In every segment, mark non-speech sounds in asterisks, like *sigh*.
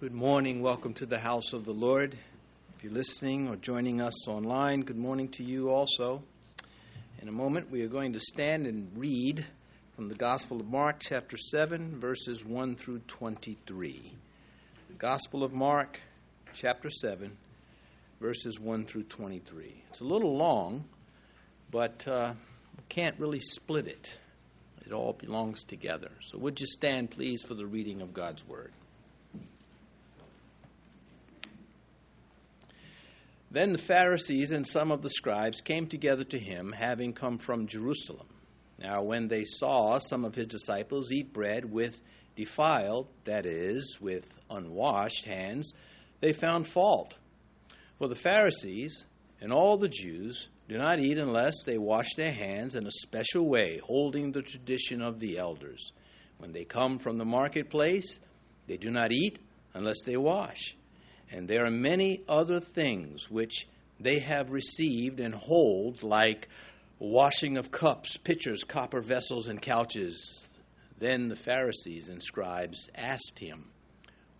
Good morning. Welcome to the house of the Lord. If you're listening or joining us online, good morning to you also. In a moment, we are going to stand and read from the Gospel of Mark, chapter 7, verses 1 through 23. The Gospel of Mark, chapter 7, verses 1 through 23. It's a little long, but uh, we can't really split it. It all belongs together. So, would you stand, please, for the reading of God's Word? Then the Pharisees and some of the scribes came together to him, having come from Jerusalem. Now, when they saw some of his disciples eat bread with defiled, that is, with unwashed hands, they found fault. For the Pharisees and all the Jews do not eat unless they wash their hands in a special way, holding the tradition of the elders. When they come from the marketplace, they do not eat unless they wash. And there are many other things which they have received and hold, like washing of cups, pitchers, copper vessels, and couches. Then the Pharisees and scribes asked him,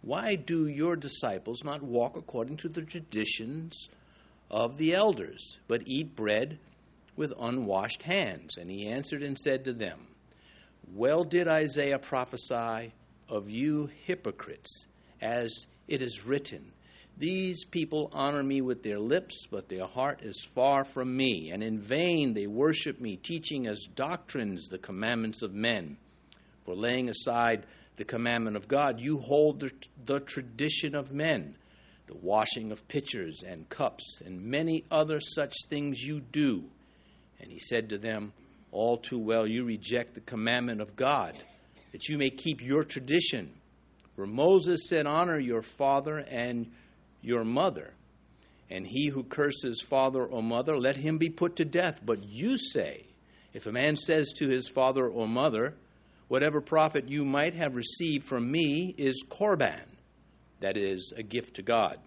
Why do your disciples not walk according to the traditions of the elders, but eat bread with unwashed hands? And he answered and said to them, Well did Isaiah prophesy of you hypocrites, as it is written, these people honor me with their lips, but their heart is far from me, and in vain they worship me, teaching as doctrines the commandments of men. For laying aside the commandment of God, you hold the, the tradition of men, the washing of pitchers and cups, and many other such things you do. And he said to them, All too well you reject the commandment of God, that you may keep your tradition. For Moses said, Honor your father and your mother. And he who curses father or mother, let him be put to death. But you say, if a man says to his father or mother, Whatever profit you might have received from me is korban, that is, a gift to God,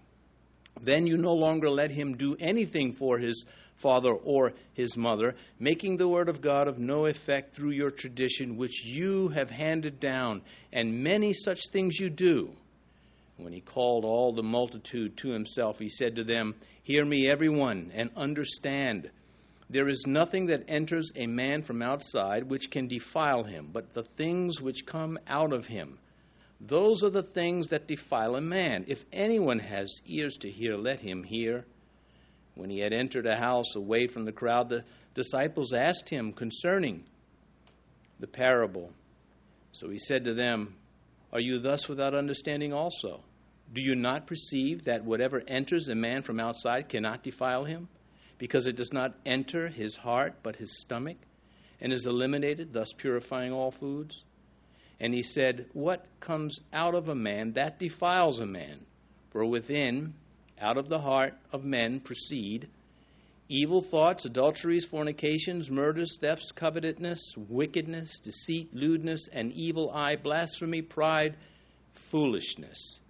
then you no longer let him do anything for his father or his mother, making the word of God of no effect through your tradition, which you have handed down, and many such things you do. When he called all the multitude to himself, he said to them, Hear me, everyone, and understand. There is nothing that enters a man from outside which can defile him, but the things which come out of him. Those are the things that defile a man. If anyone has ears to hear, let him hear. When he had entered a house away from the crowd, the disciples asked him concerning the parable. So he said to them, Are you thus without understanding also? Do you not perceive that whatever enters a man from outside cannot defile him, because it does not enter his heart but his stomach, and is eliminated, thus purifying all foods? And he said, What comes out of a man, that defiles a man. For within, out of the heart of men proceed evil thoughts, adulteries, fornications, murders, thefts, covetousness, wickedness, deceit, lewdness, an evil eye, blasphemy, pride, foolishness.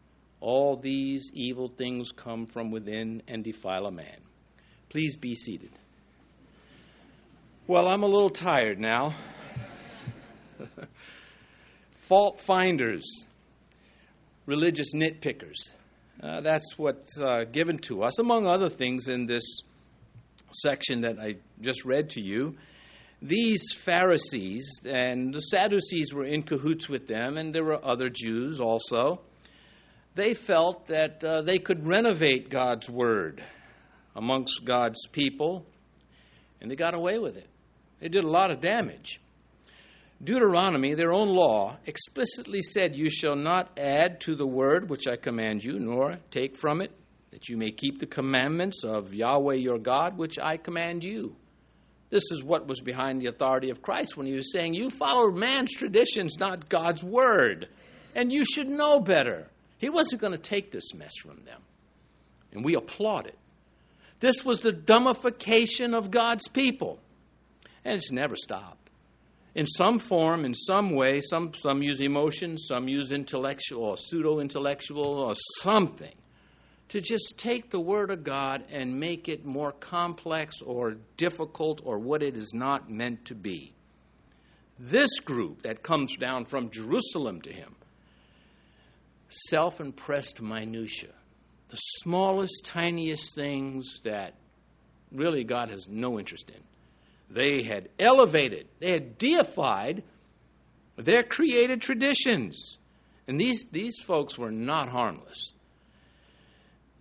All these evil things come from within and defile a man. Please be seated. Well, I'm a little tired now. *laughs* Fault finders, religious nitpickers. Uh, that's what's uh, given to us, among other things, in this section that I just read to you. These Pharisees and the Sadducees were in cahoots with them, and there were other Jews also they felt that uh, they could renovate God's word amongst God's people, and they got away with it. They did a lot of damage. Deuteronomy, their own law, explicitly said, You shall not add to the word which I command you, nor take from it, that you may keep the commandments of Yahweh your God, which I command you. This is what was behind the authority of Christ when he was saying, You follow man's traditions, not God's word. And you should know better. He wasn't going to take this mess from them. And we applaud it. This was the dumbification of God's people. And it's never stopped. In some form, in some way, some, some use emotion, some use intellectual or pseudo intellectual or something to just take the Word of God and make it more complex or difficult or what it is not meant to be. This group that comes down from Jerusalem to him self impressed minutiae, the smallest, tiniest things that really God has no interest in. They had elevated, they had deified their created traditions. And these, these folks were not harmless.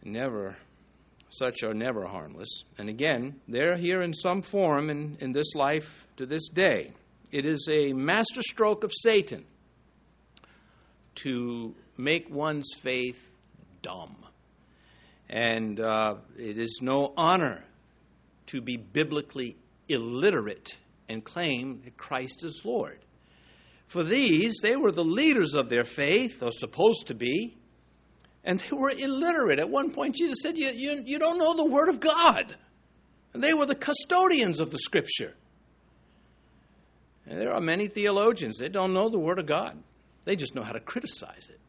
Never, such are never harmless. And again, they're here in some form in, in this life to this day. It is a masterstroke of Satan to make one's faith dumb. And uh, it is no honor to be biblically illiterate and claim that Christ is Lord. For these, they were the leaders of their faith, or supposed to be, and they were illiterate. At one point, Jesus said, You, you, you don't know the Word of God. And they were the custodians of the Scripture. And there are many theologians that don't know the Word of God, they just know how to criticize it.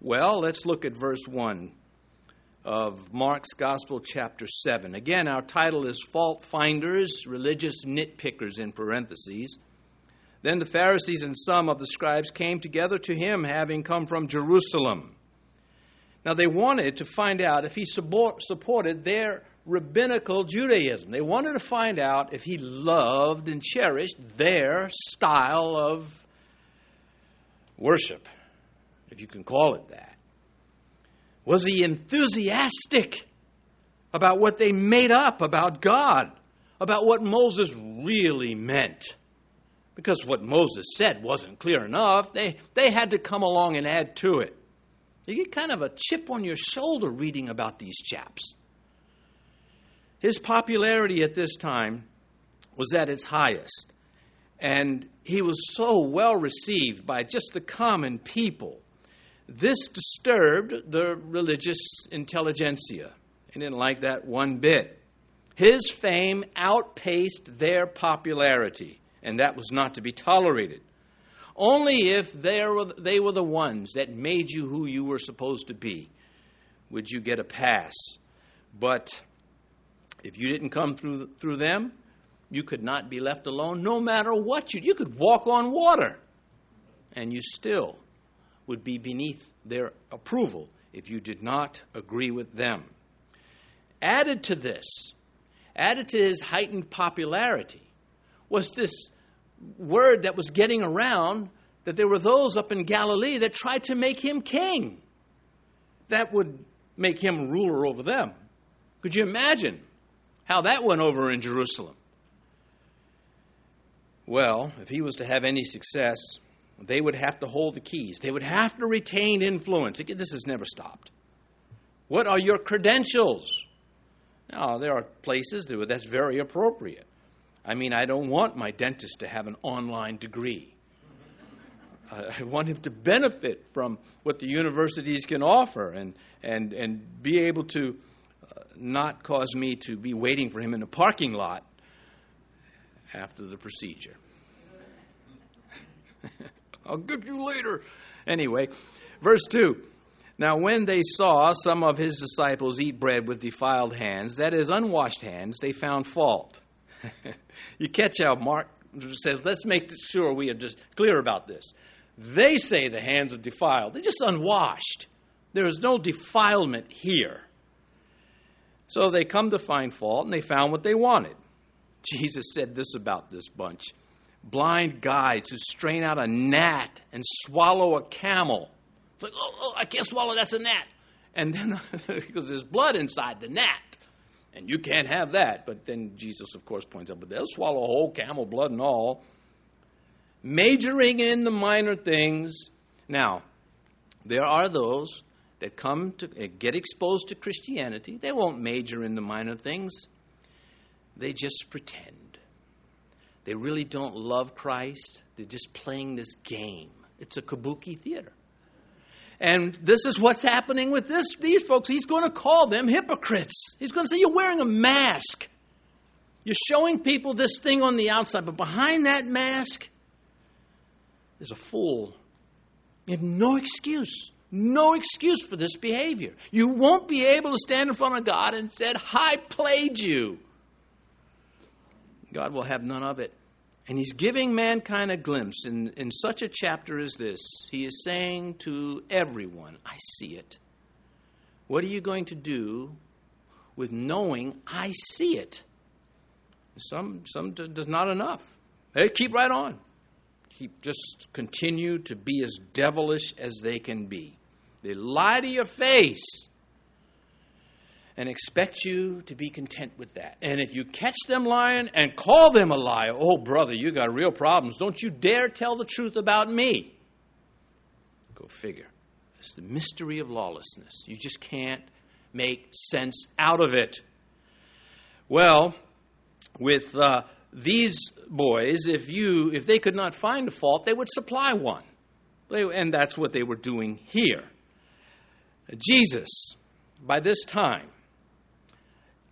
Well, let's look at verse 1 of Mark's Gospel, chapter 7. Again, our title is Fault Finders, Religious Nitpickers in parentheses. Then the Pharisees and some of the scribes came together to him, having come from Jerusalem. Now, they wanted to find out if he supported their rabbinical Judaism. They wanted to find out if he loved and cherished their style of worship, if you can call it that. Was he enthusiastic about what they made up about God, about what Moses really meant? because what Moses said wasn't clear enough. They, they had to come along and add to it. You get kind of a chip on your shoulder reading about these chaps. His popularity at this time was at its highest, and he was so well received by just the common people. This disturbed the religious intelligentsia. They didn't like that one bit. His fame outpaced their popularity and that was not to be tolerated. Only if they were, they were the ones that made you who you were supposed to be would you get a pass. But if you didn't come through, through them, you could not be left alone no matter what you you could walk on water and you still would be beneath their approval if you did not agree with them added to this added to his heightened popularity was this word that was getting around that there were those up in Galilee that tried to make him king. That would make him ruler over them. Could you imagine how that went over in Jerusalem? Well, if he was to have any success, they would have to hold the keys. They would have to retain influence. This has never stopped. What are your credentials? Now, there are places that that's very appropriate. I mean, I don't want my dentist to have an online degree. I want him to benefit from what the universities can offer and, and, and be able to uh, not cause me to be waiting for him in the parking lot after the procedure. *laughs* I'll get you later. Anyway, verse 2. Now, when they saw some of his disciples eat bread with defiled hands, that is, unwashed hands, they found fault. *laughs* you catch how Mark says, let's make sure we are just clear about this. They say the hands are defiled, they're just unwashed. There is no defilement here. So they come to find fault, and they found what they wanted. *laughs* Jesus said this about this bunch blind guides who strain out a gnat and swallow a camel. It's like, oh, oh I can't swallow, that's a gnat. And then, *laughs* because there's blood inside the gnat. And you can't have that. But then Jesus, of course, points out, but they'll swallow a whole camel blood and all. Majoring in the minor things. Now, there are those that come to eh, get exposed to Christianity. They won't major in the minor things, they just pretend. They really don't love Christ. They're just playing this game. It's a kabuki theater. And this is what's happening with this, these folks. He's going to call them hypocrites. He's going to say, You're wearing a mask. You're showing people this thing on the outside, but behind that mask is a fool. You have no excuse. No excuse for this behavior. You won't be able to stand in front of God and said, I played you. God will have none of it. And he's giving mankind a glimpse. In, in such a chapter as this, he is saying to everyone, I see it. What are you going to do with knowing I see it? Some, some does not enough. They keep right on. Keep, just continue to be as devilish as they can be. They lie to your face and expect you to be content with that. And if you catch them lying and call them a liar, oh, brother, you got real problems. Don't you dare tell the truth about me. Go figure. It's the mystery of lawlessness. You just can't make sense out of it. Well, with uh, these boys, if you if they could not find a fault, they would supply one, they, and that's what they were doing here. Jesus, by this time,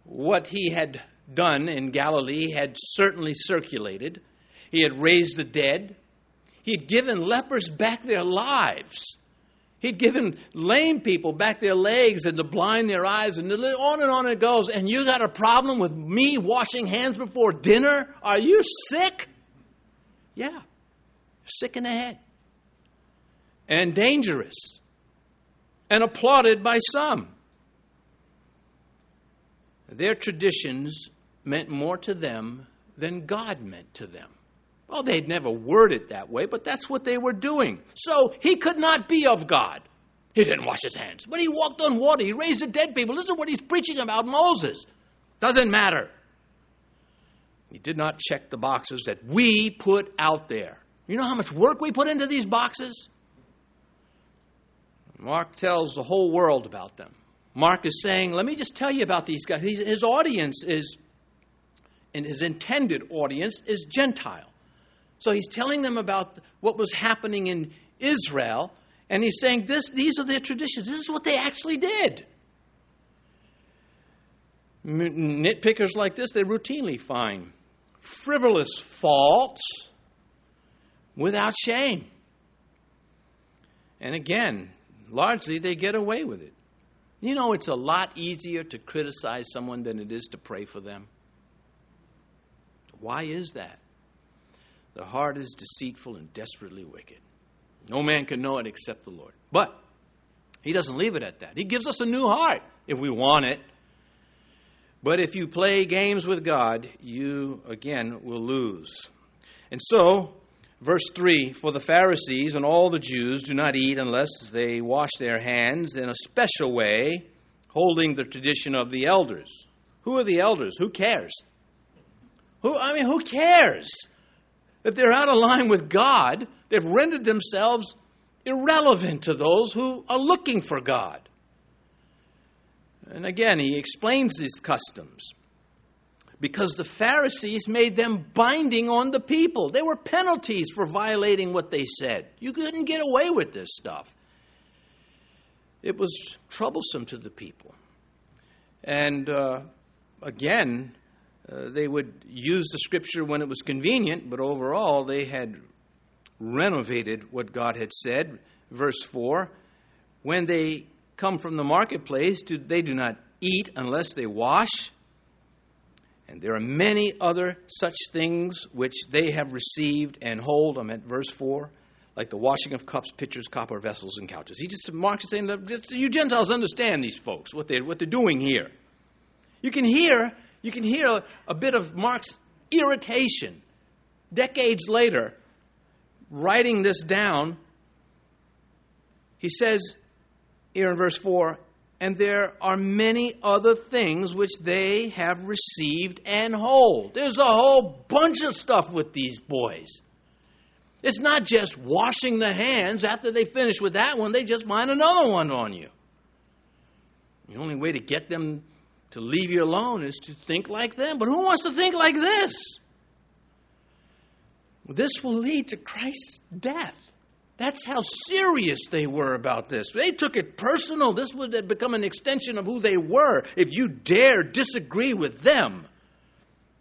what he had done in Galilee had certainly circulated. He had raised the dead. He had given lepers back their lives. He'd given lame people back their legs and the blind their eyes, and on and on it goes. And you got a problem with me washing hands before dinner? Are you sick? Yeah, sick in the head. And dangerous. And applauded by some. Their traditions meant more to them than God meant to them. Well, they'd never word it that way, but that's what they were doing. So he could not be of God. He didn't wash his hands, but he walked on water. He raised the dead people. This is what he's preaching about Moses. Doesn't matter. He did not check the boxes that we put out there. You know how much work we put into these boxes? Mark tells the whole world about them. Mark is saying, let me just tell you about these guys. His audience is, and his intended audience is Gentile. So he's telling them about what was happening in Israel, and he's saying this, these are their traditions. This is what they actually did. Nitpickers like this, they routinely find frivolous faults without shame. And again, largely they get away with it. You know, it's a lot easier to criticize someone than it is to pray for them. Why is that? The heart is deceitful and desperately wicked. No man can know it except the Lord. But he doesn't leave it at that. He gives us a new heart if we want it. But if you play games with God, you again will lose. And so, verse 3 For the Pharisees and all the Jews do not eat unless they wash their hands in a special way, holding the tradition of the elders. Who are the elders? Who cares? Who I mean, who cares? If they're out of line with God, they've rendered themselves irrelevant to those who are looking for God. And again, he explains these customs because the Pharisees made them binding on the people. They were penalties for violating what they said. You couldn't get away with this stuff. It was troublesome to the people. And uh, again, uh, they would use the scripture when it was convenient, but overall they had renovated what God had said. Verse 4 When they come from the marketplace, do, they do not eat unless they wash. And there are many other such things which they have received and hold. I'm at verse 4 like the washing of cups, pitchers, copper vessels, and couches. He just Mark's saying, you Gentiles understand these folks, what they're, what they're doing here. You can hear you can hear a bit of Mark's irritation decades later, writing this down. He says here in verse 4 and there are many other things which they have received and hold. There's a whole bunch of stuff with these boys. It's not just washing the hands after they finish with that one, they just find another one on you. The only way to get them to leave you alone is to think like them. But who wants to think like this? This will lead to Christ's death. That's how serious they were about this. They took it personal. This would have become an extension of who they were. If you dare disagree with them,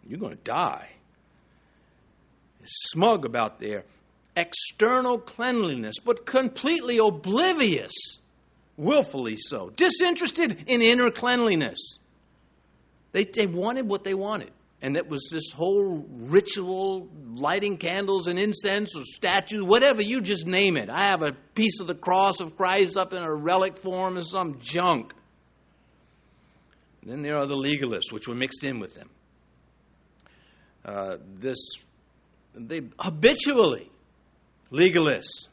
you're going to die. Smug about their external cleanliness, but completely oblivious, willfully so, disinterested in inner cleanliness. They, they wanted what they wanted. And that was this whole ritual, lighting candles and incense or statues, whatever, you just name it. I have a piece of the cross of Christ up in a relic form or some junk. And then there are the legalists, which were mixed in with them. Uh, this, they habitually, legalists,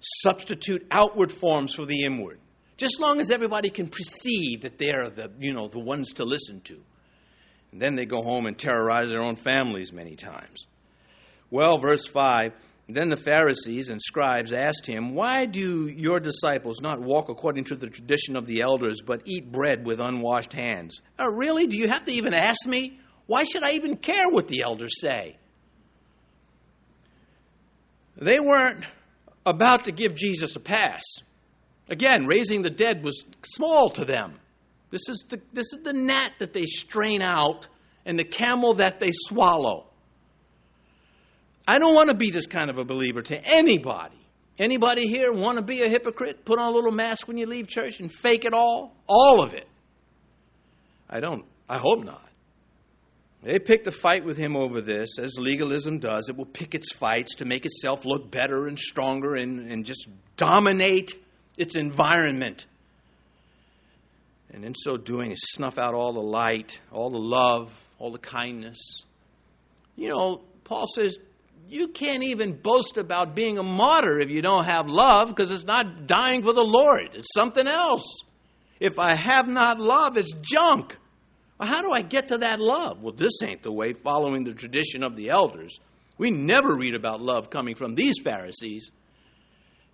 substitute outward forms for the inward. Just long as everybody can perceive that they're the, you know, the ones to listen to. And then they go home and terrorize their own families many times. Well, verse 5 Then the Pharisees and scribes asked him, Why do your disciples not walk according to the tradition of the elders, but eat bread with unwashed hands? Oh, really? Do you have to even ask me? Why should I even care what the elders say? They weren't about to give Jesus a pass. Again, raising the dead was small to them. This is the, this is the gnat that they strain out and the camel that they swallow. I don't want to be this kind of a believer to anybody. Anybody here want to be a hypocrite? Put on a little mask when you leave church and fake it all? All of it. I don't. I hope not. They picked a fight with him over this, as legalism does. It will pick its fights to make itself look better and stronger and, and just dominate its environment. And in so doing, snuff out all the light, all the love, all the kindness. You know, Paul says, you can't even boast about being a martyr if you don't have love because it's not dying for the Lord. It's something else. If I have not love, it's junk. Well, how do I get to that love? Well, this ain't the way, following the tradition of the elders. We never read about love coming from these Pharisees.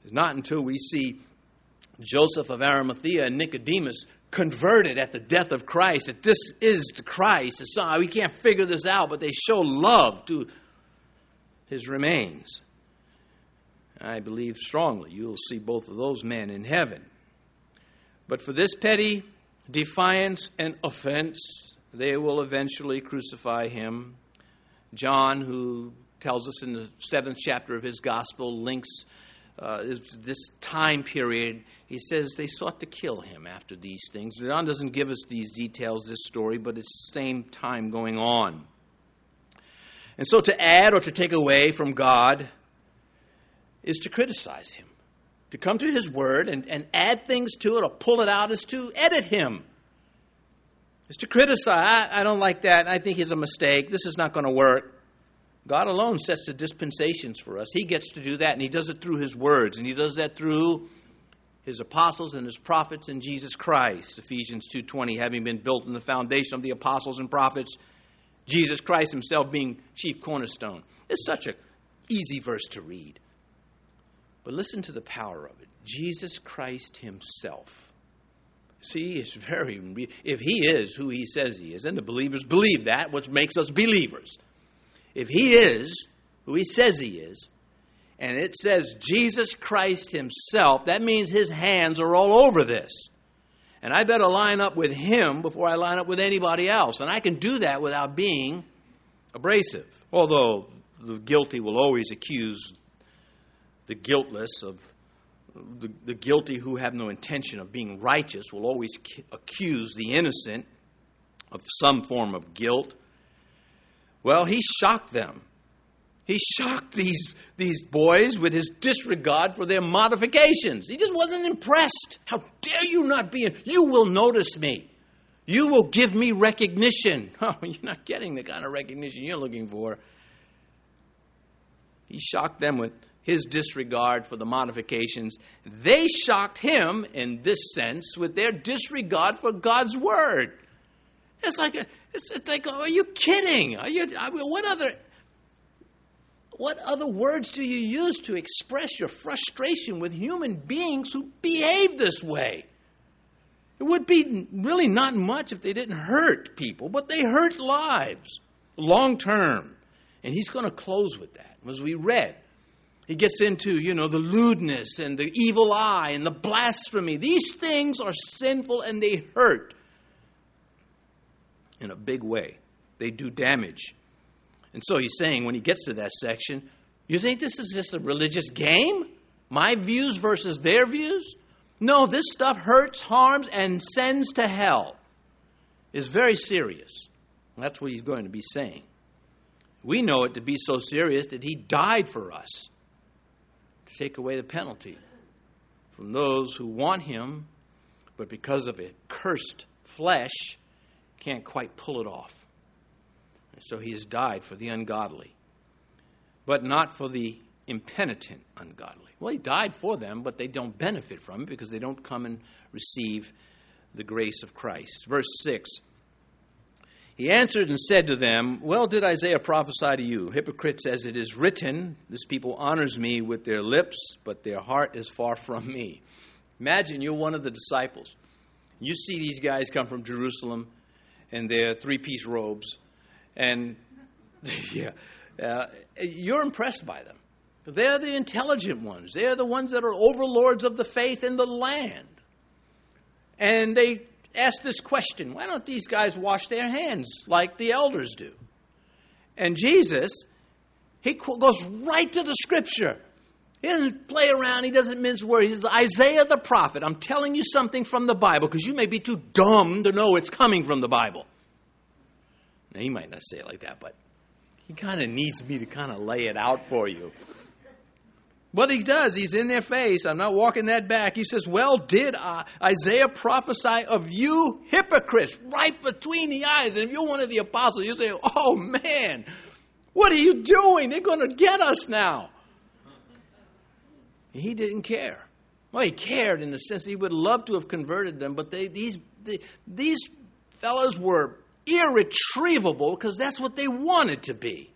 It's not until we see Joseph of Arimathea and Nicodemus converted at the death of Christ that this is the Christ. It's, uh, we can't figure this out, but they show love to his remains. I believe strongly you'll see both of those men in heaven. But for this petty defiance and offense, they will eventually crucify him. John, who tells us in the seventh chapter of his gospel, links uh, this time period. He says they sought to kill him after these things. John doesn't give us these details, this story, but it's the same time going on. And so to add or to take away from God is to criticize him to come to his word and, and add things to it or pull it out is to edit him. Is to criticize. I, I don't like that. I think he's a mistake. This is not going to work. God alone sets the dispensations for us. He gets to do that, and he does it through his words, and he does that through his apostles and his prophets and Jesus Christ. Ephesians 2:20 having been built in the foundation of the apostles and prophets, Jesus Christ himself being chief cornerstone. It's such a easy verse to read. But listen to the power of it. Jesus Christ Himself. See, it's very, if He is who He says He is, and the believers believe that, which makes us believers. If He is who He says He is, and it says Jesus Christ Himself, that means His hands are all over this. And I better line up with Him before I line up with anybody else. And I can do that without being abrasive. Although the guilty will always accuse the guiltless, of the, the guilty who have no intention of being righteous, will always accuse the innocent of some form of guilt. Well, he shocked them. He shocked these, these boys with his disregard for their modifications. He just wasn't impressed. How dare you not be? In, you will notice me. You will give me recognition. *laughs* Oh, you're not getting the kind of recognition you're looking for. He shocked them with his disregard for the modifications. They shocked him in this sense with their disregard for God's word. It's like, a, it's, like, are you kidding? Are you? I mean, what other? What other words do you use to express your frustration with human beings who behave this way? It would be really not much if they didn't hurt people, but they hurt lives long term. And he's going to close with that. As we read, he gets into, you know, the lewdness and the evil eye and the blasphemy. These things are sinful and they hurt in a big way. They do damage. And so he's saying when he gets to that section, you think this is just a religious game? My views versus their views? No, this stuff hurts, harms, and sends to hell. Is very serious. That's what he's going to be saying. We know it to be so serious that he died for us to take away the penalty from those who want him, but because of a cursed flesh, can't quite pull it off. And so he has died for the ungodly, but not for the impenitent ungodly. Well, he died for them, but they don't benefit from it because they don't come and receive the grace of Christ. Verse 6 He answered and said to them, Well, did Isaiah prophesy to you, hypocrites, as it is written, This people honors me with their lips, but their heart is far from me. Imagine you're one of the disciples. You see these guys come from Jerusalem in their three piece robes, and *laughs* yeah, uh, you're impressed by them. They're the intelligent ones. They're the ones that are overlords of the faith in the land. And they ask this question why don't these guys wash their hands like the elders do? And Jesus, he goes right to the scripture. He doesn't play around. He doesn't mince words. He says, Isaiah the prophet, I'm telling you something from the Bible because you may be too dumb to know it's coming from the Bible. Now, he might not say it like that, but he kind of needs me to kind of lay it out for you. What he does, he's in their face. I'm not walking that back. He says, Well, did Isaiah prophesy of you hypocrites right between the eyes? And if you're one of the apostles, you say, Oh man, what are you doing? They're going to get us now. He didn't care. Well, he cared in the sense that he would love to have converted them, but they, these, they, these fellows were irretrievable because that's what they wanted to be.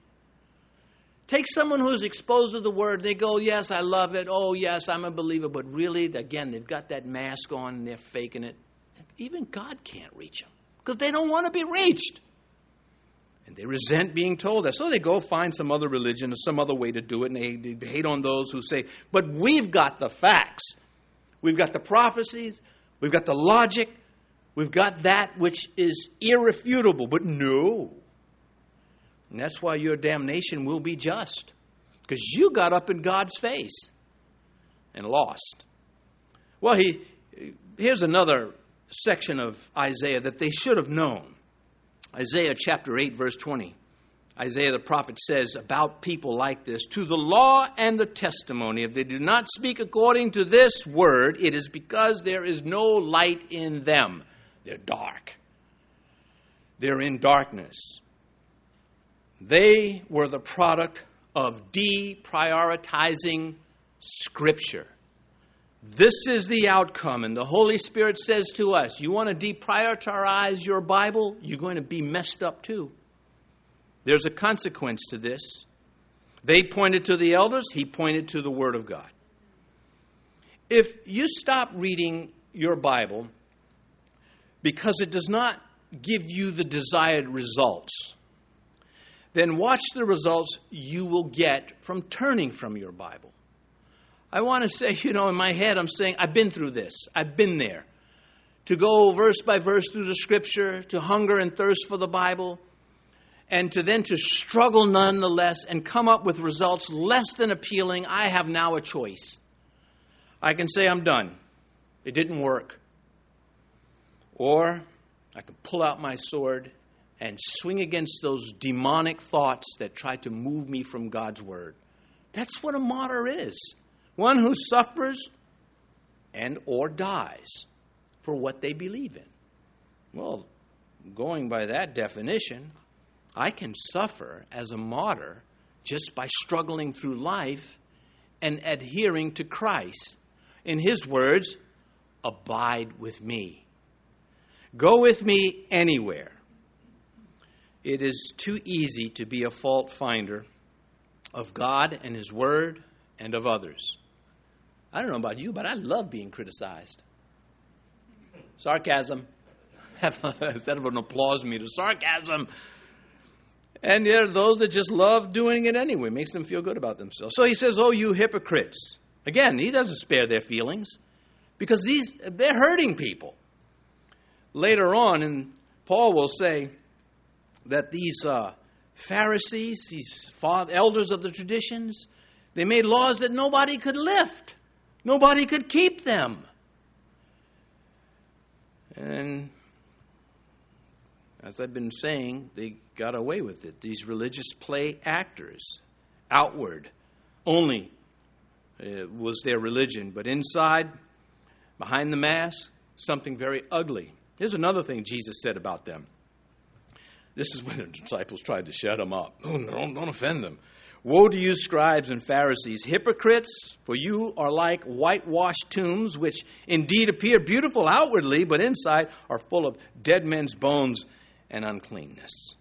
Take someone who's exposed to the word, they go, Yes, I love it. Oh, yes, I'm a believer. But really, again, they've got that mask on and they're faking it. Even God can't reach them because they don't want to be reached. And they resent being told that. So they go find some other religion or some other way to do it, and they, they hate on those who say, But we've got the facts. We've got the prophecies. We've got the logic. We've got that which is irrefutable. But no. And that's why your damnation will be just. Because you got up in God's face and lost. Well, he, here's another section of Isaiah that they should have known. Isaiah chapter 8, verse 20. Isaiah the prophet says about people like this To the law and the testimony, if they do not speak according to this word, it is because there is no light in them. They're dark, they're in darkness. They were the product of deprioritizing Scripture. This is the outcome, and the Holy Spirit says to us you want to deprioritize your Bible, you're going to be messed up too. There's a consequence to this. They pointed to the elders, he pointed to the Word of God. If you stop reading your Bible because it does not give you the desired results, then watch the results you will get from turning from your Bible. I want to say, *laughs* you know, in my head, I'm saying, I've been through this, I've been there. To go verse by verse through the scripture, to hunger and thirst for the Bible, and to then to struggle nonetheless and come up with results less than appealing, I have now a choice. I can say, I'm done. It didn't work. Or I can pull out my sword and swing against those demonic thoughts that try to move me from God's word. That's what a martyr is. One who suffers and or dies for what they believe in. Well, going by that definition, I can suffer as a martyr just by struggling through life and adhering to Christ. In his words, abide with me. Go with me anywhere. It is too easy to be a fault finder of God and His Word and of others. I don't know about you, but I love being criticized. Sarcasm. Instead of an applause meter, sarcasm. And there are those that just love doing it anyway, makes them feel good about themselves. So he says, Oh, you hypocrites. Again, he doesn't spare their feelings because these, they're hurting people. Later on, and Paul will say, that these uh, Pharisees, these elders of the traditions, they made laws that nobody could lift, nobody could keep them. And as I've been saying, they got away with it. These religious play actors, outward only uh, was their religion, but inside, behind the mask, something very ugly. Here's another thing Jesus said about them. This is when the disciples tried to shut him up. Oh, don't, don't offend them. Woe to you, scribes and Pharisees, hypocrites, for you are like whitewashed tombs, which indeed appear beautiful outwardly, but inside are full of dead men's bones and uncleanness.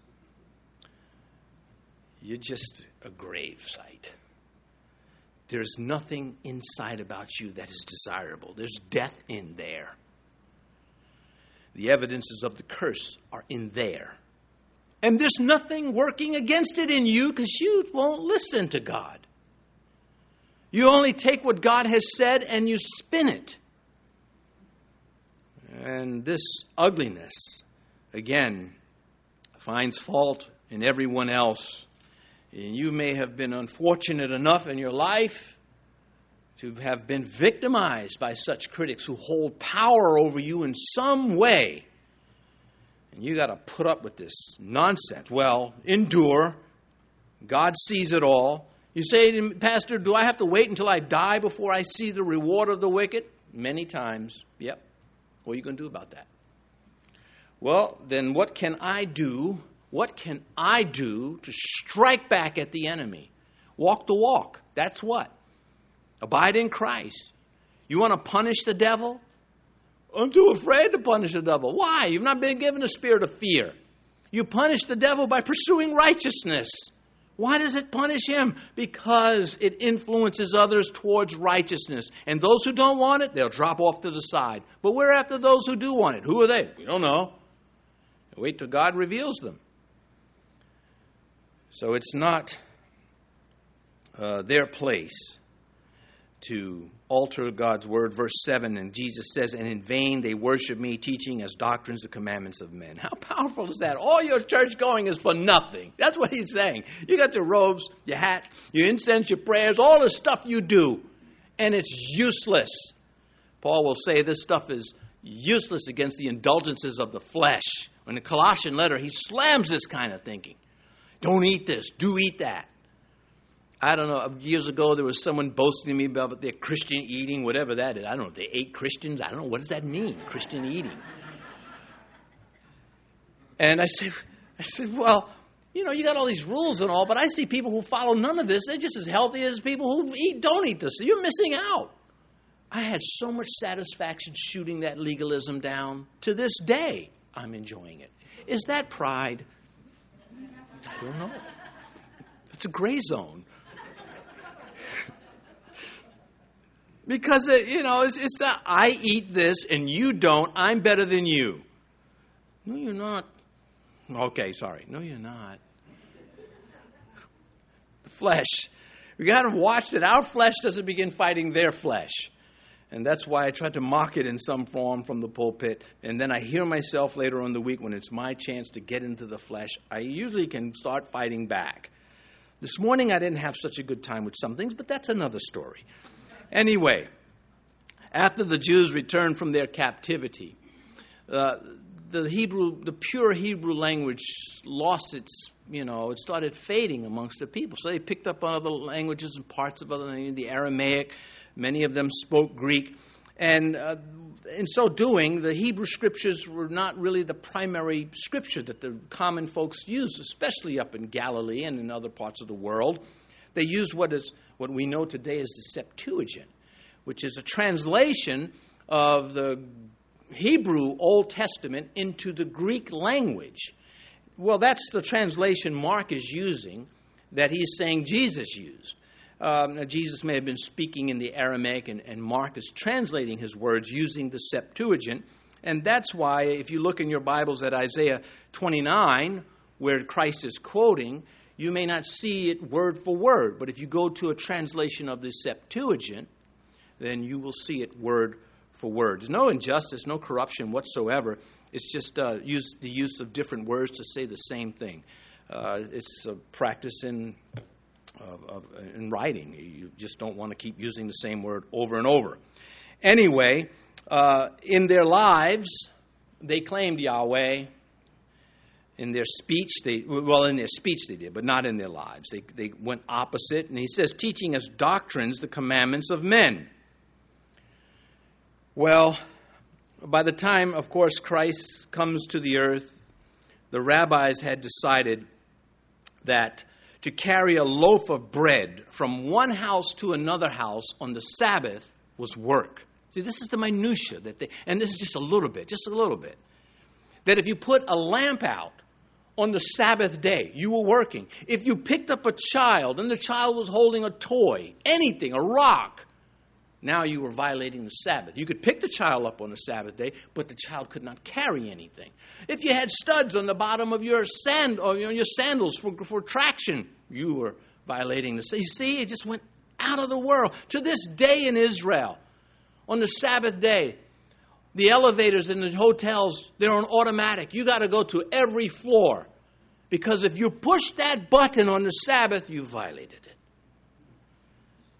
You're just a grave site. There's nothing inside about you that is desirable. There's death in there. The evidences of the curse are in there. And there's nothing working against it in you because you won't listen to God. You only take what God has said and you spin it. And this ugliness, again, finds fault in everyone else. And you may have been unfortunate enough in your life to have been victimized by such critics who hold power over you in some way. And you got to put up with this nonsense. Well, endure. God sees it all. You say, Pastor, do I have to wait until I die before I see the reward of the wicked? Many times. Yep. What are you going to do about that? Well, then what can I do? What can I do to strike back at the enemy? Walk the walk. That's what. Abide in Christ. You want to punish the devil? I'm too afraid to punish the devil. Why? You've not been given a spirit of fear. You punish the devil by pursuing righteousness. Why does it punish him? Because it influences others towards righteousness. And those who don't want it, they'll drop off to the side. But we're after those who do want it. Who are they? We don't know. Wait till God reveals them. So it's not uh, their place to alter God's word. Verse 7, and Jesus says, And in vain they worship me, teaching as doctrines the commandments of men. How powerful is that? All your church going is for nothing. That's what he's saying. You got your robes, your hat, your incense, your prayers, all the stuff you do, and it's useless. Paul will say this stuff is useless against the indulgences of the flesh. In the Colossian letter, he slams this kind of thinking. Don't eat this, do eat that. I don't know, years ago there was someone boasting to me about their Christian eating, whatever that is. I don't know, they ate Christians. I don't know, what does that mean, Christian eating? And I said, I said, well, you know, you got all these rules and all, but I see people who follow none of this. They're just as healthy as people who eat, don't eat this. You're missing out. I had so much satisfaction shooting that legalism down. To this day, I'm enjoying it. Is that pride? I don't know. It's a gray zone. Because, it, you know, it's, it's I eat this and you don't, I'm better than you. No, you're not. Okay, sorry. No, you're not. The flesh. We got to watch that our flesh doesn't begin fighting their flesh. And that's why I try to mock it in some form from the pulpit. And then I hear myself later on the week when it's my chance to get into the flesh. I usually can start fighting back. This morning I didn't have such a good time with some things, but that's another story. Anyway, after the Jews returned from their captivity, uh, the Hebrew, the pure Hebrew language lost its, you know, it started fading amongst the people. So they picked up on other languages and parts of other languages, the Aramaic, Many of them spoke Greek. And uh, in so doing, the Hebrew scriptures were not really the primary scripture that the common folks used, especially up in Galilee and in other parts of the world. They used what is what we know today as the Septuagint, which is a translation of the Hebrew Old Testament into the Greek language. Well, that's the translation Mark is using that he's saying Jesus used. Um, Jesus may have been speaking in the Aramaic, and, and Mark is translating his words using the Septuagint. And that's why, if you look in your Bibles at Isaiah 29, where Christ is quoting, you may not see it word for word. But if you go to a translation of the Septuagint, then you will see it word for word. There's no injustice, no corruption whatsoever. It's just uh, use, the use of different words to say the same thing. Uh, it's a practice in of, of, in writing. You just don't want to keep using the same word over and over. Anyway, uh, in their lives, they claimed Yahweh. In their speech, they, well, in their speech they did, but not in their lives. They, they went opposite. And he says, teaching as doctrines the commandments of men. Well, by the time, of course, Christ comes to the earth, the rabbis had decided that to carry a loaf of bread from one house to another house on the Sabbath was work. See, this is the minutia that they, and this is just a little bit, just a little bit. That if you put a lamp out on the Sabbath day, you were working. If you picked up a child and the child was holding a toy, anything, a rock, now you were violating the Sabbath. You could pick the child up on the Sabbath day, but the child could not carry anything. If you had studs on the bottom of your sand or your sandals for, for traction, you were violating the Sabbath. You see, it just went out of the world. To this day in Israel, on the Sabbath day, the elevators in the hotels, they're on automatic. You got to go to every floor. Because if you push that button on the Sabbath, you violated it.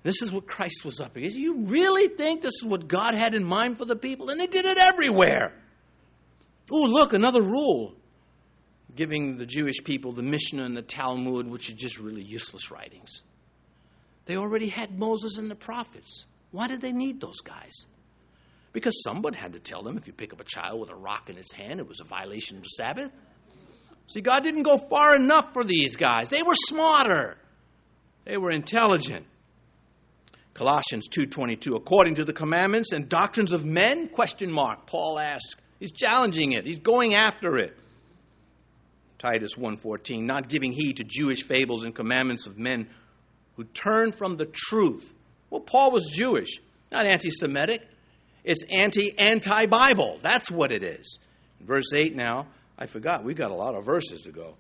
This is what Christ was up against. You really think this is what God had in mind for the people? And they did it everywhere. Oh, look, another rule. Giving the Jewish people the Mishnah and the Talmud, which are just really useless writings. They already had Moses and the prophets. Why did they need those guys? Because someone had to tell them if you pick up a child with a rock in its hand, it was a violation of the Sabbath. See, God didn't go far enough for these guys. They were smarter. They were intelligent. Colossians 2:22 according to the commandments and doctrines of men question mark Paul asks he's challenging it he's going after it Titus 1:14 not giving heed to Jewish fables and commandments of men who turn from the truth well Paul was Jewish not anti-semitic it's anti anti Bible. That's what it is. Verse 8 now, I forgot, we've got a lot of verses to go.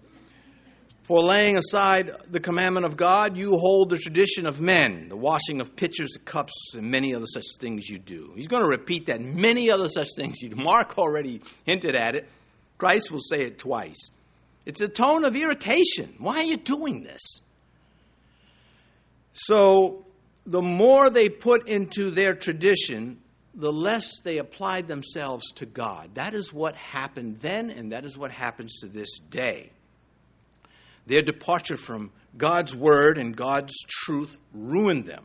For laying aside the commandment of God, you hold the tradition of men, the washing of pitchers, cups, and many other such things you do. He's going to repeat that. Many other such things you do. Mark already hinted at it. Christ will say it twice. It's a tone of irritation. Why are you doing this? So, the more they put into their tradition, the less they applied themselves to God. That is what happened then, and that is what happens to this day. Their departure from God's word and God's truth ruined them.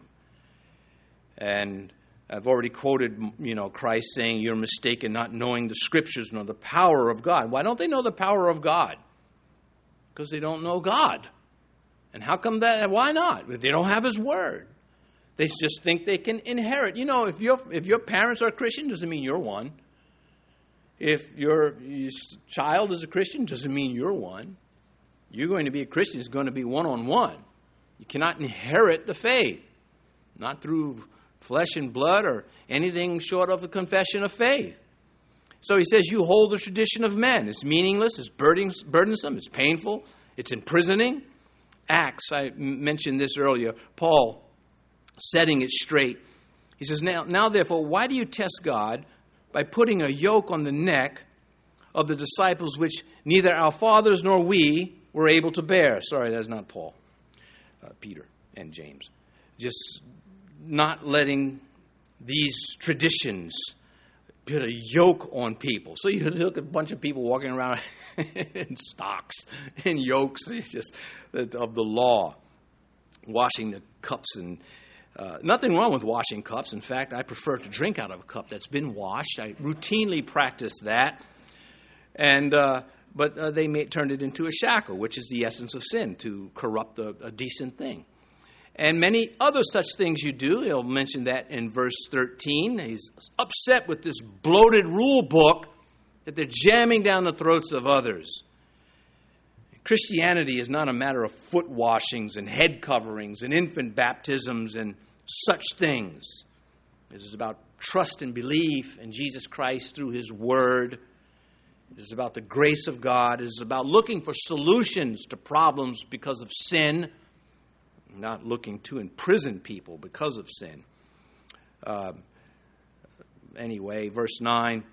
And I've already quoted, you know, Christ saying, You're mistaken not knowing the scriptures nor the power of God. Why don't they know the power of God? Because they don't know God. And how come that? Why not? They don't have His word. They just think they can inherit. You know, if your if your parents are Christian, doesn't mean you're one. If your, your child is a Christian, doesn't mean you're one. You're going to be a Christian is going to be one on one. You cannot inherit the faith, not through flesh and blood or anything short of the confession of faith. So he says, You hold the tradition of men. It's meaningless, it's burdensome, it's painful, it's imprisoning. Acts, I mentioned this earlier. Paul setting it straight. He says, now, now therefore, why do you test God by putting a yoke on the neck of the disciples which neither our fathers nor we were able to bear? Sorry, that's not Paul, uh, Peter and James. Just not letting these traditions put a yoke on people. So you look at a bunch of people walking around *laughs* in stocks and yokes *laughs* just of the law, washing the cups and uh, nothing wrong with washing cups. In fact, I prefer to drink out of a cup that's been washed. I routinely practice that. And, uh, but uh, they may, turned it into a shackle, which is the essence of sin, to corrupt a, a decent thing. And many other such things you do. He'll mention that in verse 13. He's upset with this bloated rule book that they're jamming down the throats of others. Christianity is not a matter of foot washings and head coverings and infant baptisms and such things. It is about trust and belief in Jesus Christ through His Word. It is about the grace of God. It is about looking for solutions to problems because of sin, not looking to imprison people because of sin. Uh, anyway, verse 9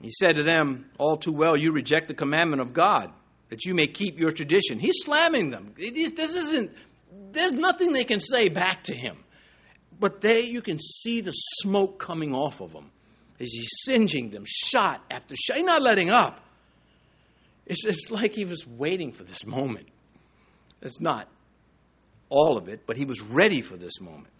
He said to them, All too well, you reject the commandment of God that you may keep your tradition. He's slamming them. Is, this isn't, there's nothing they can say back to him. But they, you can see the smoke coming off of them as he's singeing them, shot after shot. He's not letting up. It's, it's like he was waiting for this moment. It's not all of it, but he was ready for this moment.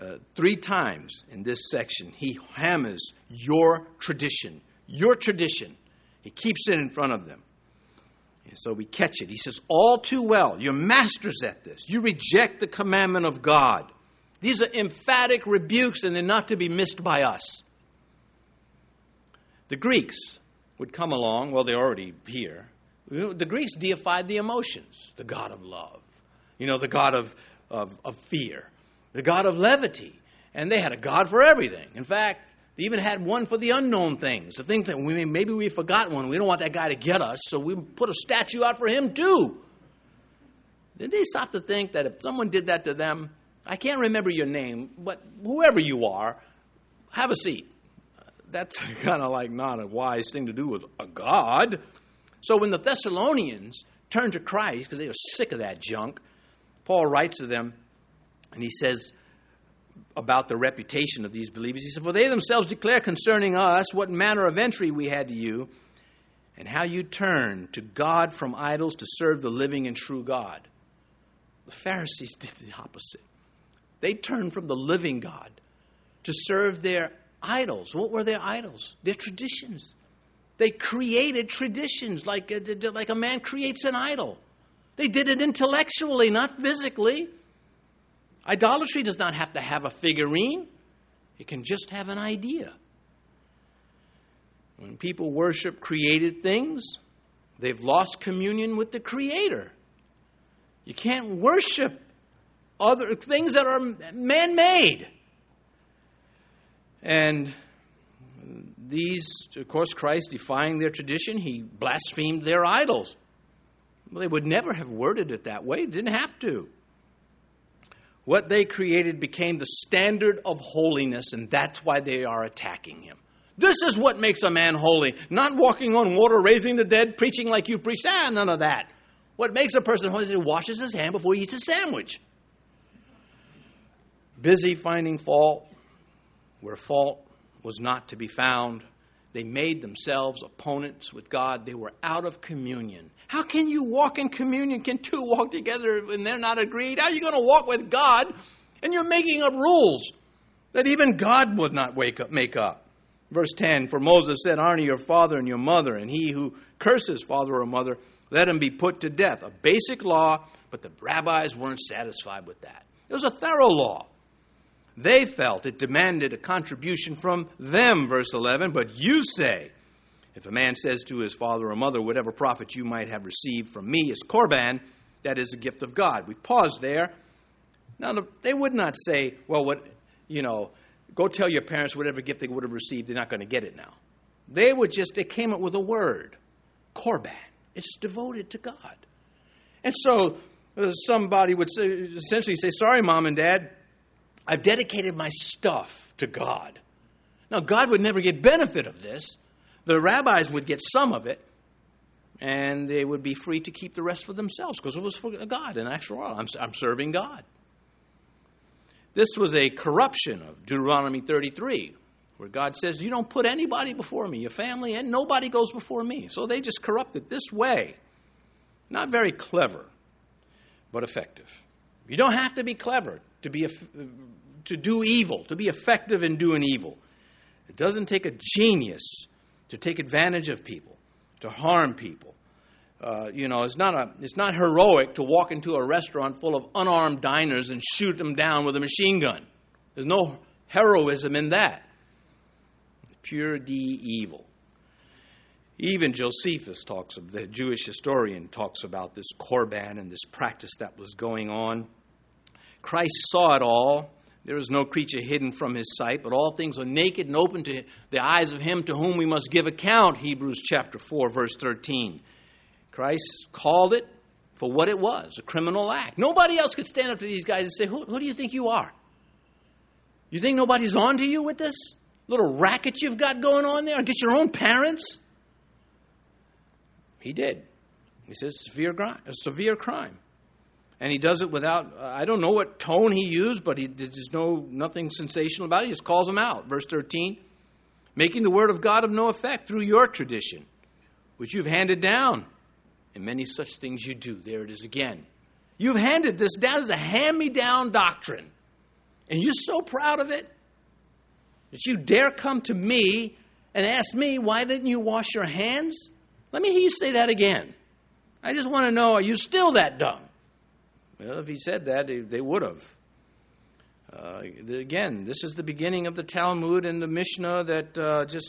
Uh, three times in this section, he hammers your tradition, your tradition. He keeps it in front of them. And so we catch it. He says, All too well, you're masters at this. You reject the commandment of God. These are emphatic rebukes, and they're not to be missed by us. The Greeks would come along, well, they're already here. The Greeks deified the emotions, the God of love, you know, the God of, of, of fear, the God of levity. And they had a God for everything. In fact, they even had one for the unknown things, the things that we, maybe we forgot one. We don't want that guy to get us, so we put a statue out for him too. Did they stop to think that if someone did that to them, I can't remember your name, but whoever you are, have a seat. That's *laughs* kind of like not a wise thing to do with a God. So when the Thessalonians turned to Christ, because they were sick of that junk, Paul writes to them and he says, about the reputation of these believers. He said, For they themselves declare concerning us what manner of entry we had to you, and how you turned to God from idols to serve the living and true God. The Pharisees did the opposite. They turned from the living God to serve their idols. What were their idols? Their traditions. They created traditions like a, like a man creates an idol. They did it intellectually, not physically. Idolatry does not have to have a figurine, it can just have an idea. When people worship created things, they've lost communion with the Creator. You can't worship other things that are man made. And these, of course, Christ defying their tradition, he blasphemed their idols. Well, they would never have worded it that way, didn't have to. What they created became the standard of holiness, and that's why they are attacking him. This is what makes a man holy. Not walking on water, raising the dead, preaching like you preach. Ah, none of that. What makes a person holy is he washes his hand before he eats a sandwich. Busy finding fault where fault was not to be found. They made themselves opponents with God. They were out of communion. How can you walk in communion? Can two walk together when they're not agreed? How are you going to walk with God and you're making up rules that even God would not wake up, make up? Verse 10 For Moses said, Honor your father and your mother, and he who curses father or mother, let him be put to death. A basic law, but the rabbis weren't satisfied with that. It was a thorough law. They felt it demanded a contribution from them, verse 11, but you say, if a man says to his father or mother, whatever profit you might have received from me is korban, that is a gift of God. We pause there. Now, they would not say, well, what, you know, go tell your parents whatever gift they would have received, they're not going to get it now. They would just, they came up with a word, korban. It's devoted to God. And so uh, somebody would say, essentially say, sorry, mom and dad, I've dedicated my stuff to God. Now, God would never get benefit of this. The rabbis would get some of it, and they would be free to keep the rest for themselves because it was for God. And after I'm, I'm serving God. This was a corruption of Deuteronomy 33, where God says, You don't put anybody before me, your family, and nobody goes before me. So they just corrupted this way. Not very clever, but effective. You don't have to be clever to, be, to do evil, to be effective in doing evil. It doesn't take a genius to take advantage of people, to harm people. Uh, you know, it's not, a, it's not heroic to walk into a restaurant full of unarmed diners and shoot them down with a machine gun. There's no heroism in that. Pure D evil. Even Josephus talks of the Jewish historian talks about this korban and this practice that was going on. Christ saw it all there is no creature hidden from his sight, but all things are naked and open to the eyes of him to whom we must give account. Hebrews chapter 4, verse 13. Christ called it for what it was a criminal act. Nobody else could stand up to these guys and say, Who, who do you think you are? You think nobody's on to you with this little racket you've got going on there? Get your own parents? He did. He says, severe, a severe crime and he does it without i don't know what tone he used but he there's no nothing sensational about it he just calls them out verse 13 making the word of god of no effect through your tradition which you've handed down. And many such things you do. There it is again. You've handed this down as a hand me down doctrine. And you're so proud of it that you dare come to me and ask me, why didn't you wash your hands? Let me hear you say that again. I just want to know, are you still that dumb? Well, if he said that, they would have. Uh, again, this is the beginning of the Talmud and the Mishnah that uh, just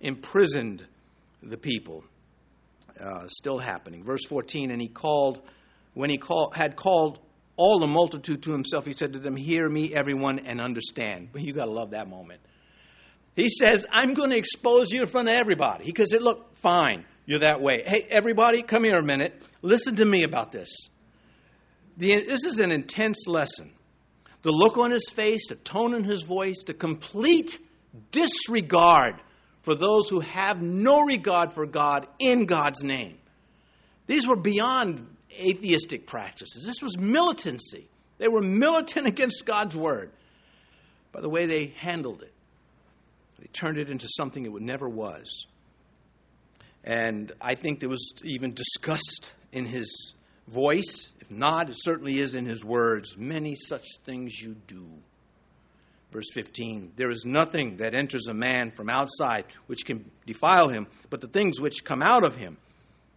imprisoned the people. Uh, still happening. Verse 14, and he called, when he call, had called all the multitude to himself, he said to them, Hear me, everyone, and understand. But you got to love that moment. He says, I'm going to expose you in front of everybody. He said, Look, fine, you're that way. Hey, everybody, come here a minute. Listen to me about this. The, this is an intense lesson. The look on his face, the tone in his voice, the complete disregard for those who have no regard for God in God's name. These were beyond atheistic practices. This was militancy. They were militant *laughs* against God's word by the way they handled it. They turned it into something it never was. And I think there was even disgust in his voice. If not, it certainly is in his words. Many such things you do. Verse 15 There is nothing that enters a man from outside which can defile him, but the things which come out of him.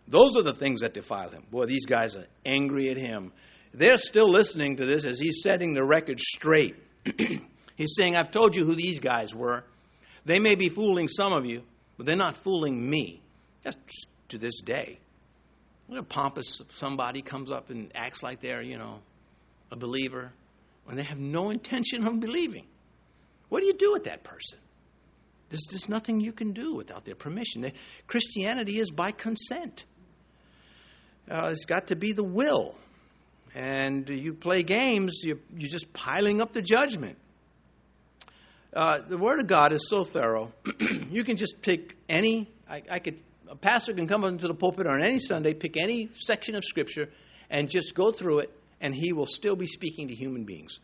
Those are the things that defile him. Boy, these guys are angry at him. They're still listening to this as he's setting the record straight. *clears throat* he's saying, I've told you who these guys were. They may be fooling some of you, but they're not fooling me. That's to this day. When a pompous somebody comes up and acts like they're, you know, a believer, when they have no intention of believing, what do you do with that person? There's, there's nothing you can do without their permission. Christianity is by consent. Uh, it's got to be the will. And you play games, you're, you're just piling up the judgment. Uh, the Word of God is so thorough. *clears throat* you can just pick any. I, I, could. A pastor can come into the pulpit on any Sunday, pick any section of Scripture, and just go through it, and he will still be speaking to human beings.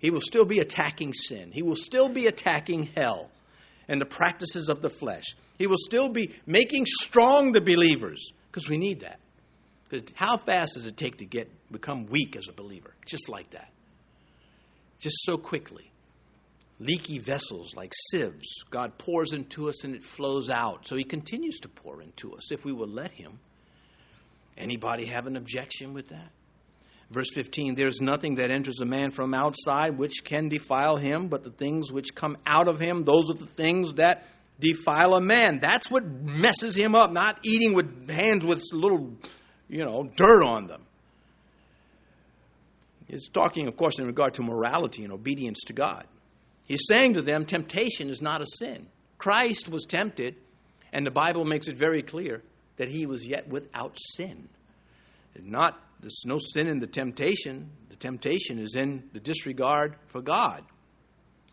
He will still be attacking sin. He will still be attacking hell and the practices of the flesh. He will still be making strong the believers because we need that. Because how fast does it take to get become weak as a believer? Just like that. Just so quickly. Leaky vessels like sieves. God pours into us and it flows out. So he continues to pour into us if we will let him. Anybody have an objection with that? Verse 15 There's nothing that enters a man from outside which can defile him, but the things which come out of him, those are the things that defile a man. That's what messes him up, not eating with hands with little you know, dirt on them. He's talking, of course, in regard to morality and obedience to God. He's saying to them, temptation is not a sin. Christ was tempted, and the Bible makes it very clear that he was yet without sin. Not there's no sin in the temptation. The temptation is in the disregard for God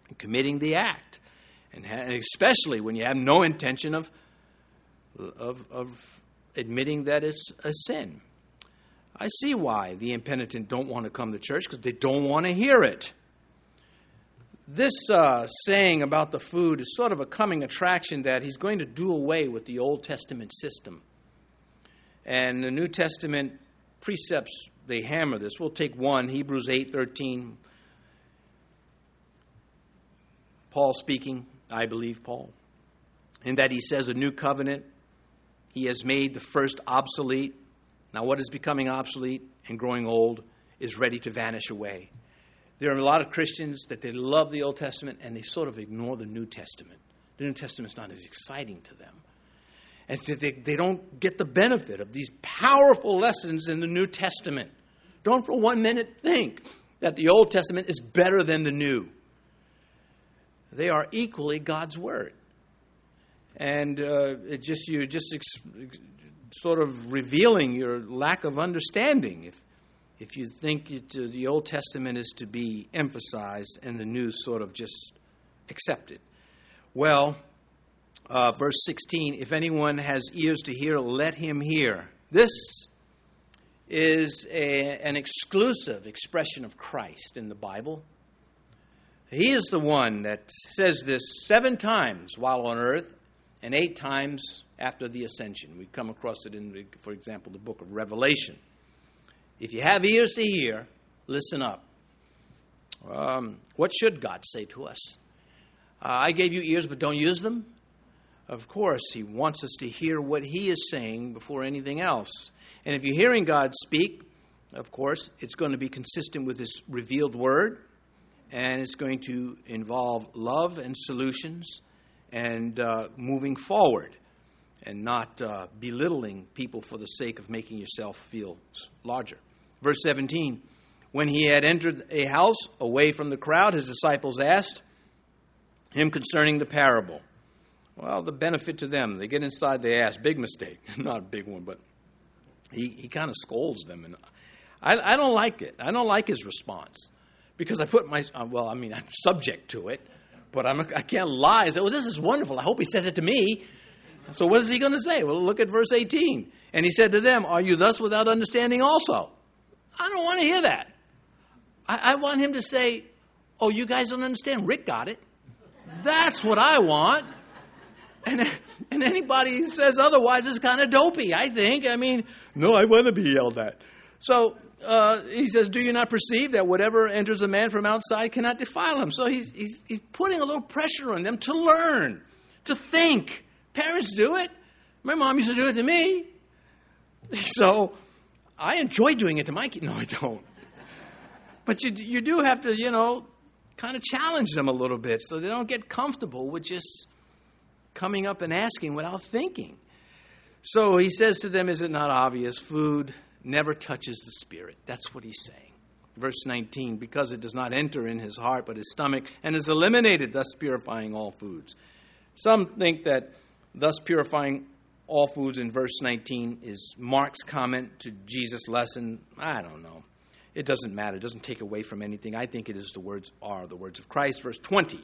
and committing the act, and, especially when you have no intention of of, of admitting that it's a sin. I see why the impenitent don't want to come to church because they don't want to hear it. This uh, saying about the food is sort of a coming attraction that he's going to do away with the Old Testament system. And the New Testament precepts, they hammer this. We'll take one, Hebrews 8 13. Paul speaking, I believe Paul, in that he says a new covenant he has made the first obsolete. Now, what is becoming obsolete and growing old is ready to vanish away. There are a lot of Christians that they love the Old Testament and they sort of ignore the New Testament. The New Testament is not as exciting to them. And they, they don't get the benefit of these powerful lessons in the New Testament. Don't for one minute think that the Old Testament is better than the New. They are equally God's Word and uh, it just you're just ex- sort of revealing your lack of understanding if if you think it, the Old Testament is to be emphasized and the New sort of just accepted. Well, uh, verse 16 if anyone has ears to hear, let him hear. This is a, an exclusive expression of Christ in the Bible. He is the one that says this seven times while on earth and eight times after the ascension. We come across it in, for example, the book of Revelation. If you have ears to hear, listen up. Um, what should God say to us? Uh, I gave you ears, but don't use them. Of course, He wants us to hear what He is saying before anything else. And if you're hearing God speak, of course, it's going to be consistent with His revealed word, and it's going to involve love and solutions and uh, moving forward and not uh, belittling people for the sake of making yourself feel larger. Verse 17 When he had entered a house away from the crowd, his disciples asked him concerning the parable. Well, the benefit to them, they get inside, they ask. Big mistake. *laughs* Not a big one, but he, he kind of scolds them. And I, I don't like it. I don't like his response because I put my, uh, well, I mean, I'm subject to it, but I'm, I can't lie. I say, well, this is wonderful. I hope he says it to me. So what is he going to say? Well, look at verse 18. And he said to them, Are you thus without understanding also? I don't want to hear that. I, I want him to say, Oh, you guys don't understand. Rick got it. That's what I want. And, and anybody who says otherwise is kind of dopey, I think. I mean, no, I want to be yelled at. So uh, he says, Do you not perceive that whatever enters a man from outside cannot defile him? So he's, he's, he's putting a little pressure on them to learn, to think. Parents do it. My mom used to do it to me. *laughs* So I enjoy doing it to my kids. No, I don't. But you, you do have to, you know, kind of challenge them a little bit so they don't get comfortable with just coming up and asking without thinking. So he says to them, Is it not obvious? Food never touches the spirit. That's what he's saying. Verse 19, because it does not enter in his heart but his stomach and is eliminated, thus purifying all foods. Some think that thus purifying all foods in verse 19 is Mark's comment to Jesus' lesson. I don't know. It doesn't matter. It doesn't take away from anything. I think it is the words are the words of Christ. Verse 20.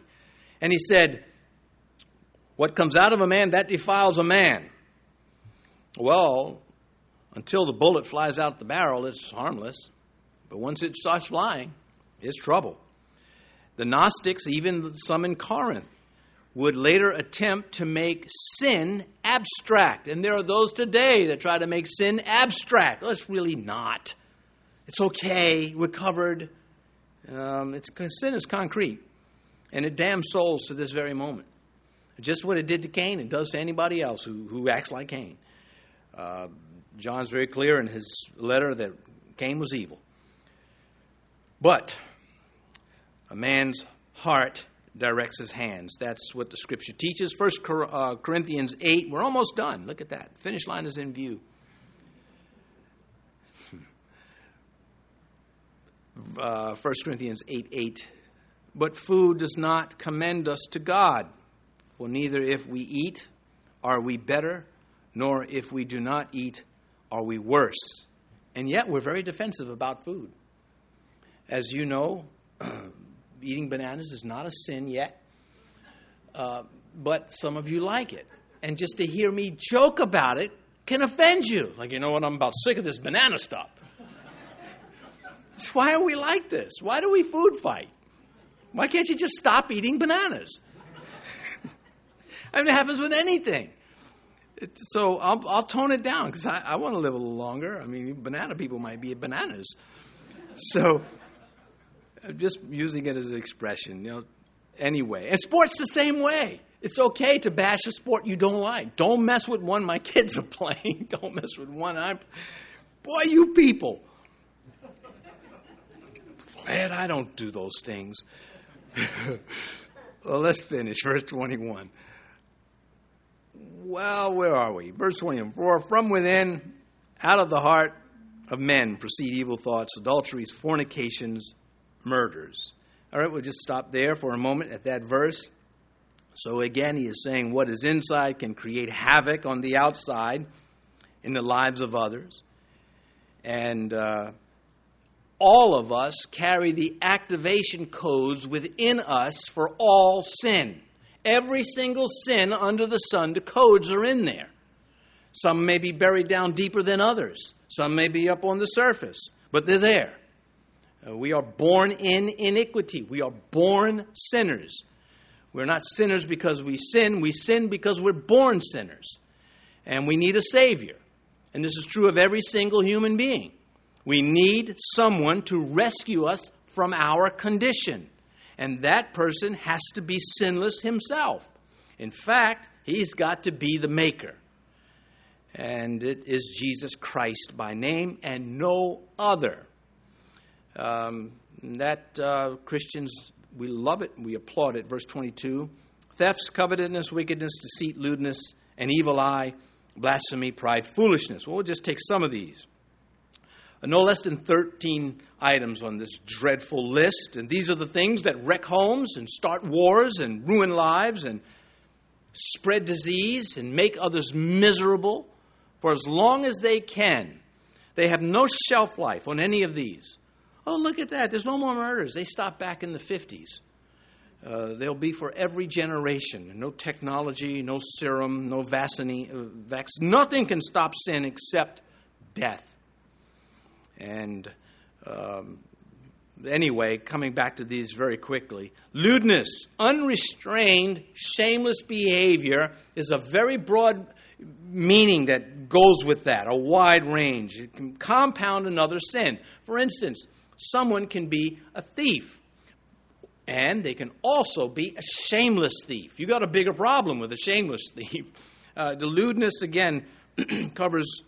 And he said, What comes out of a man, that defiles a man. Well, until the bullet flies out the barrel, it's harmless. But once it starts flying, it's trouble. The Gnostics, even some in Corinth, would later attempt to make sin abstract. And there are those today that try to make sin abstract. Well, it's really not. It's okay. We're covered. Um, it's, sin is concrete. And it damns souls to this very moment. Just what it did to Cain, it does to anybody else who, who acts like Cain. Uh, John's very clear in his letter that Cain was evil. But a man's heart directs his hands. That's what the scripture teaches. First uh, Corinthians 8, we're almost done. Look at that. Finish line is in view. Uh, 1 Corinthians 8 8. But food does not commend us to God, for neither if we eat are we better, nor if we do not eat are we worse. And yet we're very defensive about food. As you know, *clears throat* eating bananas is not a sin yet, uh, but some of you like it. And just to hear me joke about it can offend you. Like, you know what? I'm about sick of this banana stuff. Why are we like this? Why do we food fight? Why can't you just stop eating bananas? *laughs* I mean, it happens with anything. It, so I'll, I'll, tone it down because I, I want to live a little longer. I mean, banana people might be bananas. So just using it as an expression, you know. Anyway, and sports the same way. It's okay to bash a sport you don't like. Don't mess with one my *laughs* kids are playing. *laughs* Don't mess with one I'm. Boy, you people. Glad I don't do those things. *laughs* well, let's finish. Verse 21. Well, where are we? Verse 21. For from within, out of the heart of men proceed evil thoughts, adulteries, fornications, murders. All right, we'll just stop there for a moment at that verse. So again, he is saying what is inside can create havoc on the outside in the lives of others. And uh, all of us carry the activation codes within us for all sin. Every single sin under the sun, the codes are in there. Some may be buried down deeper than others, some may be up on the surface, but they're there. Uh, we are born in iniquity. We are born sinners. We're not sinners because we sin, we sin because we're born sinners. And we need a Savior. And this is true of every single human being. We need someone to rescue us from our condition. And that person has to be sinless himself. In fact, he's got to be the maker. And it is Jesus Christ by name and no other. Um, that uh, Christians, we love it, we applaud it. Verse 22 thefts, covetousness, wickedness, deceit, lewdness, an evil eye, blasphemy, pride, foolishness. Well, we'll just take some of these. Uh, no less than 13 items on this dreadful list, and these are the things that wreck homes and start wars and ruin lives and spread disease and make others miserable for as long as they can. They have no shelf life on any of these. Oh, look at that. There's no more murders. They stopped back in the 50s. Uh, they'll be for every generation. No technology, no serum, no vaccine. Uh, vac- nothing can stop sin except death. And um, anyway, coming back to these very quickly lewdness, unrestrained, shameless behavior is a very broad meaning that goes with that, a wide range. It can compound another sin. For instance, someone can be a thief. And they can also be a shameless thief. You got a bigger problem with a shameless *laughs* thief. Uh, the lewdness, again, *clears throat* covers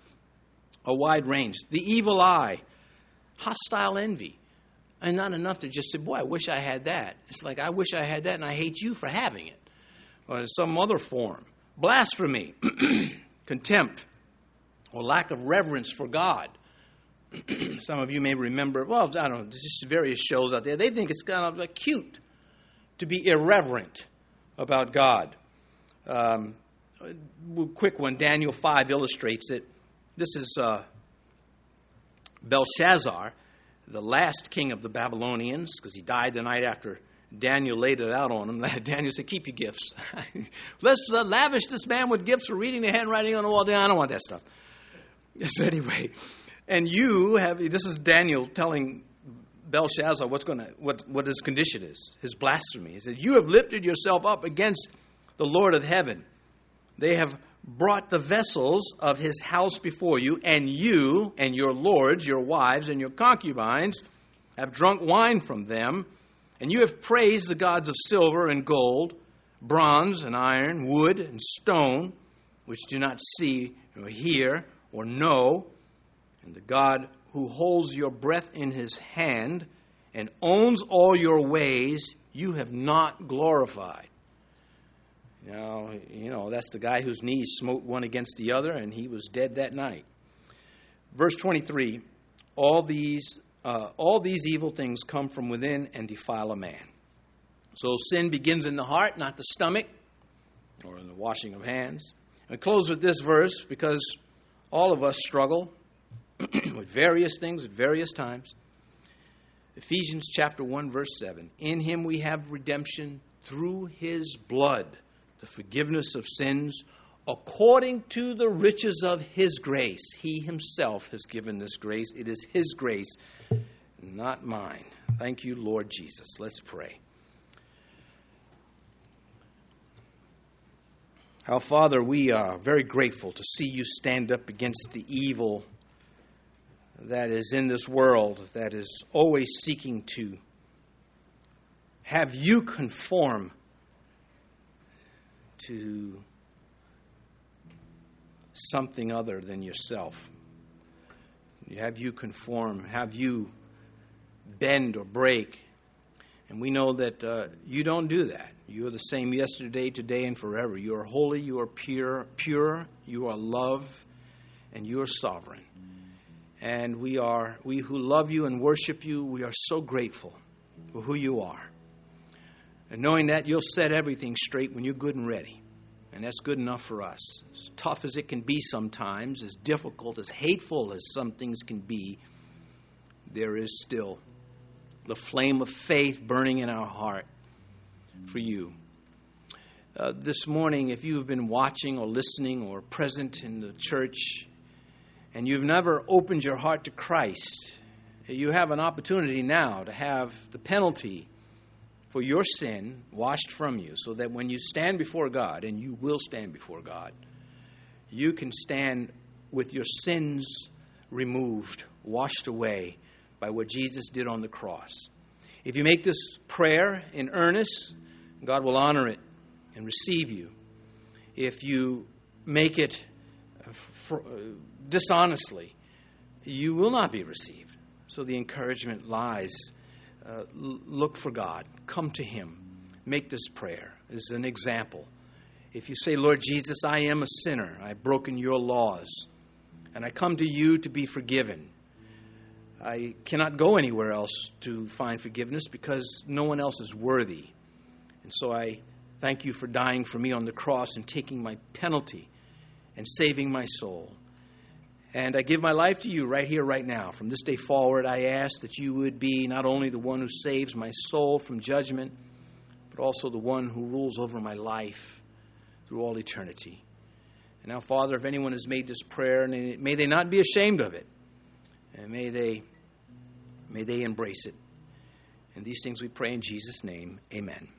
a wide range. The evil eye, hostile envy. And not enough to just say, Boy, I wish I had that. It's like, I wish I had that, and I hate you for having it. Or some other form. Blasphemy, *clears throat* contempt, or lack of reverence for God. *clears throat* Some of you may remember, well, I don't know, there's just various shows out there. They think it's kind of like cute to be irreverent about God. Um, quick one Daniel 5 illustrates it. This is uh, Belshazzar, the last king of the Babylonians, because he died the night after Daniel laid it out on him. *laughs* Daniel said, Keep your gifts. *laughs* Let's uh, lavish this man with gifts for reading the handwriting on the wall. I don't want that stuff. *laughs* So, anyway, and you have, this is Daniel telling Belshazzar what's to, what, what his condition is, his blasphemy. He said, You have lifted yourself up against the Lord of heaven. They have brought the vessels of his house before you, and you and your lords, your wives, and your concubines have drunk wine from them, and you have praised the gods of silver and gold, bronze and iron, wood and stone, which do not see or hear or know and the God who holds your breath in his hand and owns all your ways, you have not glorified. Now, you know, that's the guy whose knees smote one against the other, and he was dead that night. Verse 23 all these, uh, all these evil things come from within and defile a man. So sin begins in the heart, not the stomach or in the washing of hands. I close with this verse because all of us struggle *clears throat* with various things at various times. Ephesians chapter 1 verse 7. In him we have redemption through his blood, the forgiveness of sins according to the riches of his grace. He himself has given this grace. It is his grace, not mine. Thank you, Lord Jesus. Let's pray. Our Father, we are very grateful to see you stand up against the evil that is in this world that is always seeking to have you conform to something other than yourself. Have you conform, have you bend or break. And we know that uh, you don't do that. You are the same yesterday, today, and forever. You are holy, you are pure, pure, you are love, and you are sovereign. And we are, we who love you and worship you, we are so grateful for who you are. And knowing that you'll set everything straight when you're good and ready. And that's good enough for us. As tough as it can be sometimes, as difficult, as hateful as some things can be, there is still the flame of faith burning in our heart for you. Uh, this morning, if you have been watching or listening or present in the church, and you've never opened your heart to Christ, you have an opportunity now to have the penalty for your sin washed from you, so that when you stand before God, and you will stand before God, you can stand with your sins removed, washed away by what Jesus did on the cross. If you make this prayer in earnest, God will honor it and receive you. If you make it uh, uh, dishonestly, you will not be received. So the encouragement lies uh, look for God, come to Him, make this prayer as an example. If you say, Lord Jesus, I am a sinner, I've broken your laws, and I come to you to be forgiven. I cannot go anywhere else to find forgiveness because no one else is worthy. And so I thank you for dying for me on the cross and taking my penalty and saving my soul. And I give my life to you right here, right now. From this day forward, I ask that you would be not only the one who saves my soul from judgment, but also the one who rules over my life through all eternity. And now, Father, if anyone has made this prayer, may they not be ashamed of it, and may they, may they embrace it. And these things we pray in Jesus' name. Amen.